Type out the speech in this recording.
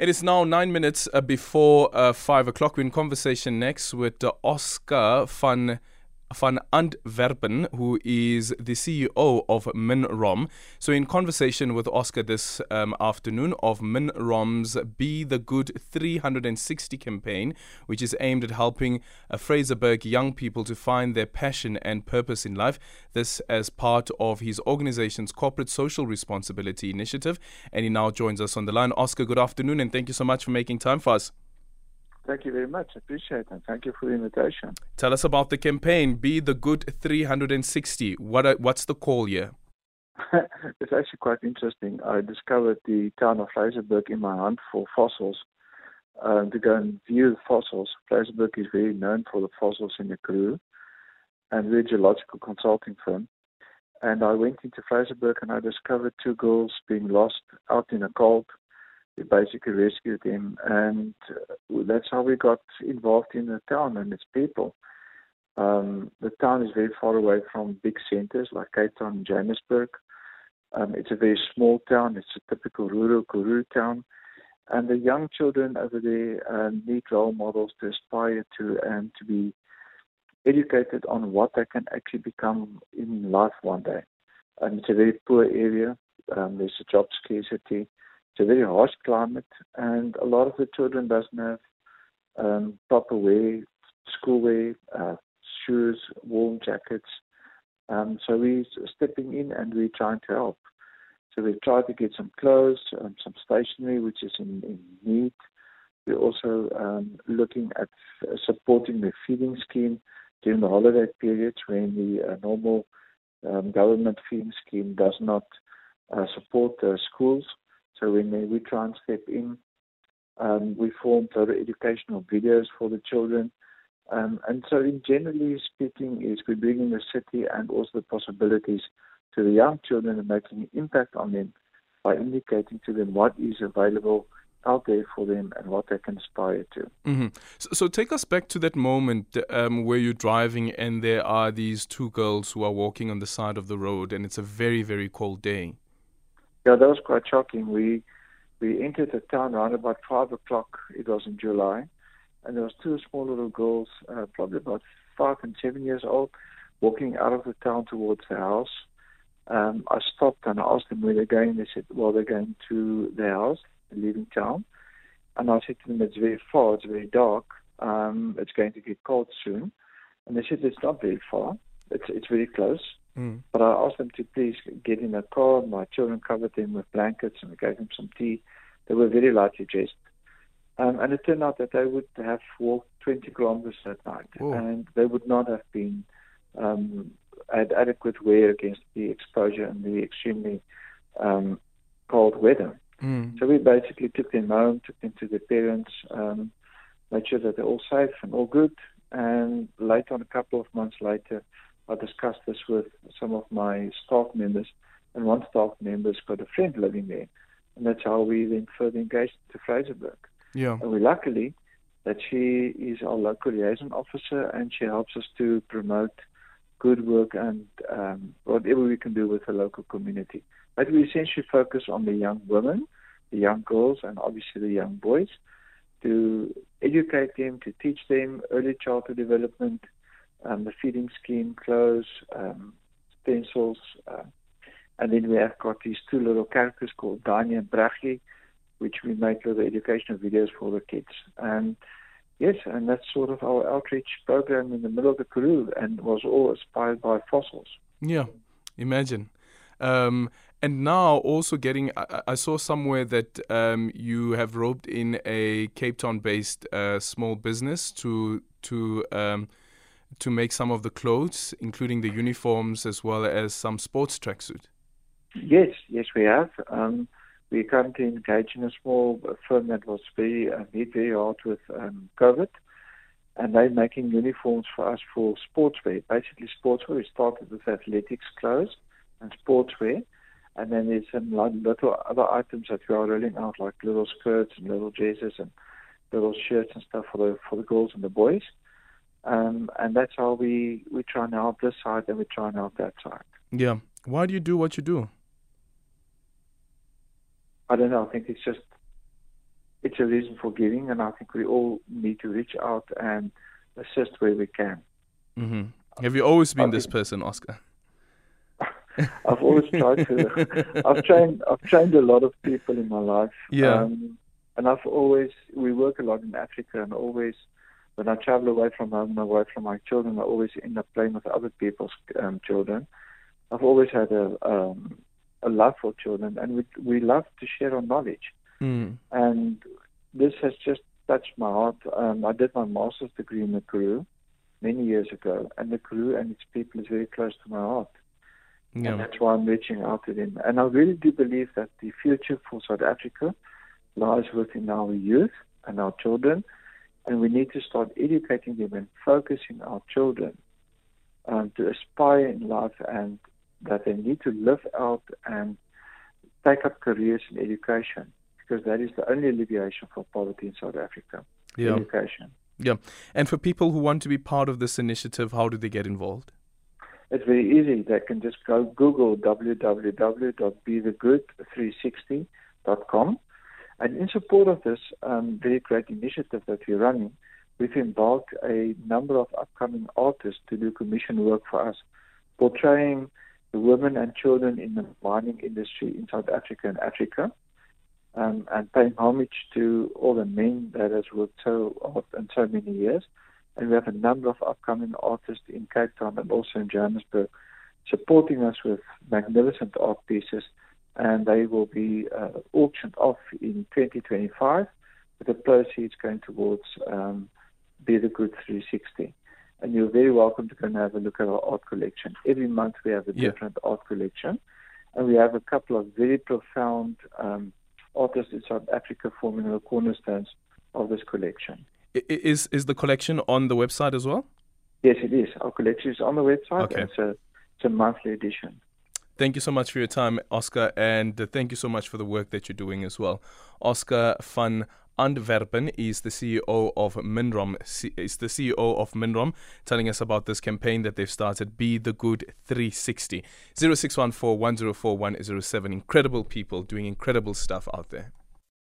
It is now nine minutes uh, before uh, five o'clock. We're in conversation next with uh, Oscar van van Antwerpen, who is the CEO of MinRom. So, in conversation with Oscar this um, afternoon of MinRom's Be the Good 360 campaign, which is aimed at helping uh, Fraserburg young people to find their passion and purpose in life. This as part of his organization's corporate social responsibility initiative. And he now joins us on the line. Oscar, good afternoon, and thank you so much for making time for us. Thank you very much. I appreciate it. And Thank you for the invitation. Tell us about the campaign, Be the Good 360. What are, what's the call here? it's actually quite interesting. I discovered the town of Fraserburg in my hunt for fossils um, to go and view the fossils. Fraserburg is very known for the fossils in the Karoo and we're a geological consulting firm. And I went into Fraserburg and I discovered two girls being lost out in a cold we basically rescued him, and uh, that's how we got involved in the town and its people. Um, the town is very far away from big centers like Cape Town and Johannesburg. Um, it's a very small town. It's a typical rural Karoo town. And the young children over there uh, need role models to aspire to and to be educated on what they can actually become in life one day. And it's a very poor area. Um, there's a job scarcity. It's a very harsh climate, and a lot of the children doesn't have um, proper wear, school wear, uh, shoes, warm jackets. Um, so we're stepping in and we're trying to help. So we've tried to get some clothes, um, some stationery, which is in, in need. We're also um, looking at supporting the feeding scheme during the holiday periods when the uh, normal um, government feeding scheme does not uh, support the schools. So when we try and step in, um, we form further educational videos for the children. Um, and so, in generally speaking, is we're bringing the city and also the possibilities to the young children and making an impact on them by indicating to them what is available out there for them and what they can aspire to. Mm-hmm. So, so, take us back to that moment um, where you're driving and there are these two girls who are walking on the side of the road and it's a very, very cold day. Yeah, that was quite shocking. We we entered the town around about five o'clock. It was in July, and there was two small little girls, uh, probably about five and seven years old, walking out of the town towards the house. Um, I stopped and I asked them where they're going. They said, "Well, they're going to their house, leaving town." And I said to them, "It's very far. It's very dark. Um, it's going to get cold soon." And they said, "It's not very far. It's it's very close." Mm. But I asked them to please get in a car. My children covered them with blankets and I gave them some tea. They were very lightly dressed. Um, and it turned out that they would have walked 20 kilometers that night. Whoa. And they would not have been um, had adequate wear against the exposure and the extremely um, cold weather. Mm. So we basically took them home, took them to their parents, um, made sure that they're all safe and all good. And later on, a couple of months later, I discussed this with some of my staff members, and one staff member's got a friend living there, and that's how we then further engaged to Fraserburg. Yeah. And we luckily that she is our local liaison officer, and she helps us to promote good work and um, whatever we can do with the local community. But we essentially focus on the young women, the young girls, and obviously the young boys to educate them, to teach them early childhood development, um, the feeding scheme, clothes, um, pencils, uh, and then we have got these two little characters called Dani and Bragi, which we make little educational videos for the kids. And yes, and that's sort of our outreach program in the middle of the Karoo, and was all inspired by fossils. Yeah, imagine. Um, and now also getting, I, I saw somewhere that um, you have roped in a Cape Town-based uh, small business to to um, to make some of the clothes, including the uniforms as well as some sports tracksuit? Yes, yes, we have. Um, we currently engaged in a small firm that was very uh, hit very hard with um, COVID, and they're making uniforms for us for sportswear. Basically, sportswear. We started with athletics clothes and sportswear, and then there's some little other items that we are rolling out, like little skirts and little dresses and little shirts and stuff for the for the girls and the boys. Um, and that's how we, we try and help this side and we try and help that side. Yeah. Why do you do what you do? I don't know. I think it's just it's a reason for giving, and I think we all need to reach out and assist where we can. Mm-hmm. Have you always been this person, Oscar? I've always tried to. I've trained. I've trained a lot of people in my life. Yeah. Um, and I've always. We work a lot in Africa, and always, when I travel away from home, away from my children, I always end up playing with other people's um, children. I've always had a um, a love for children, and we we love to share our knowledge. Mm. And this has just touched my heart. Um, I did my master's degree in the Karoo many years ago, and the Karoo and its people is very close to my heart. Yeah. And that's why I'm reaching out to them. And I really do believe that the future for South Africa lies within our youth and our children. And we need to start educating them and focusing our children um, to aspire in life and that they need to live out and take up careers in education because that is the only alleviation for poverty in South Africa. Yeah. Education. Yeah. And for people who want to be part of this initiative, how do they get involved? It's very easy. They can just go Google www.bethegood360.com. And in support of this um, very great initiative that we're running, we've embarked a number of upcoming artists to do commission work for us, portraying the women and children in the mining industry in South Africa and Africa, um, and paying homage to all the men that has worked so hard and so many years. And we have a number of upcoming artists in Cape Town and also in Johannesburg supporting us with magnificent art pieces. And they will be uh, auctioned off in 2025 with the proceeds going towards um, Be the Good 360. And you're very welcome to go and have a look at our art collection. Every month we have a Yeah. different art collection. And we have a couple of very profound um, artists in South Africa forming the cornerstones of this collection. Is is the collection on the website as well? Yes, it is. Our collection is on the website. Okay. and It's a, it's a monthly edition. Thank you so much for your time, Oscar, and thank you so much for the work that you're doing as well. Oscar van Antwerpen is the CEO of Minrom. Is the CEO of Minrom, telling us about this campaign that they've started. Be the Good 360. 0614 104 107. Incredible people doing incredible stuff out there.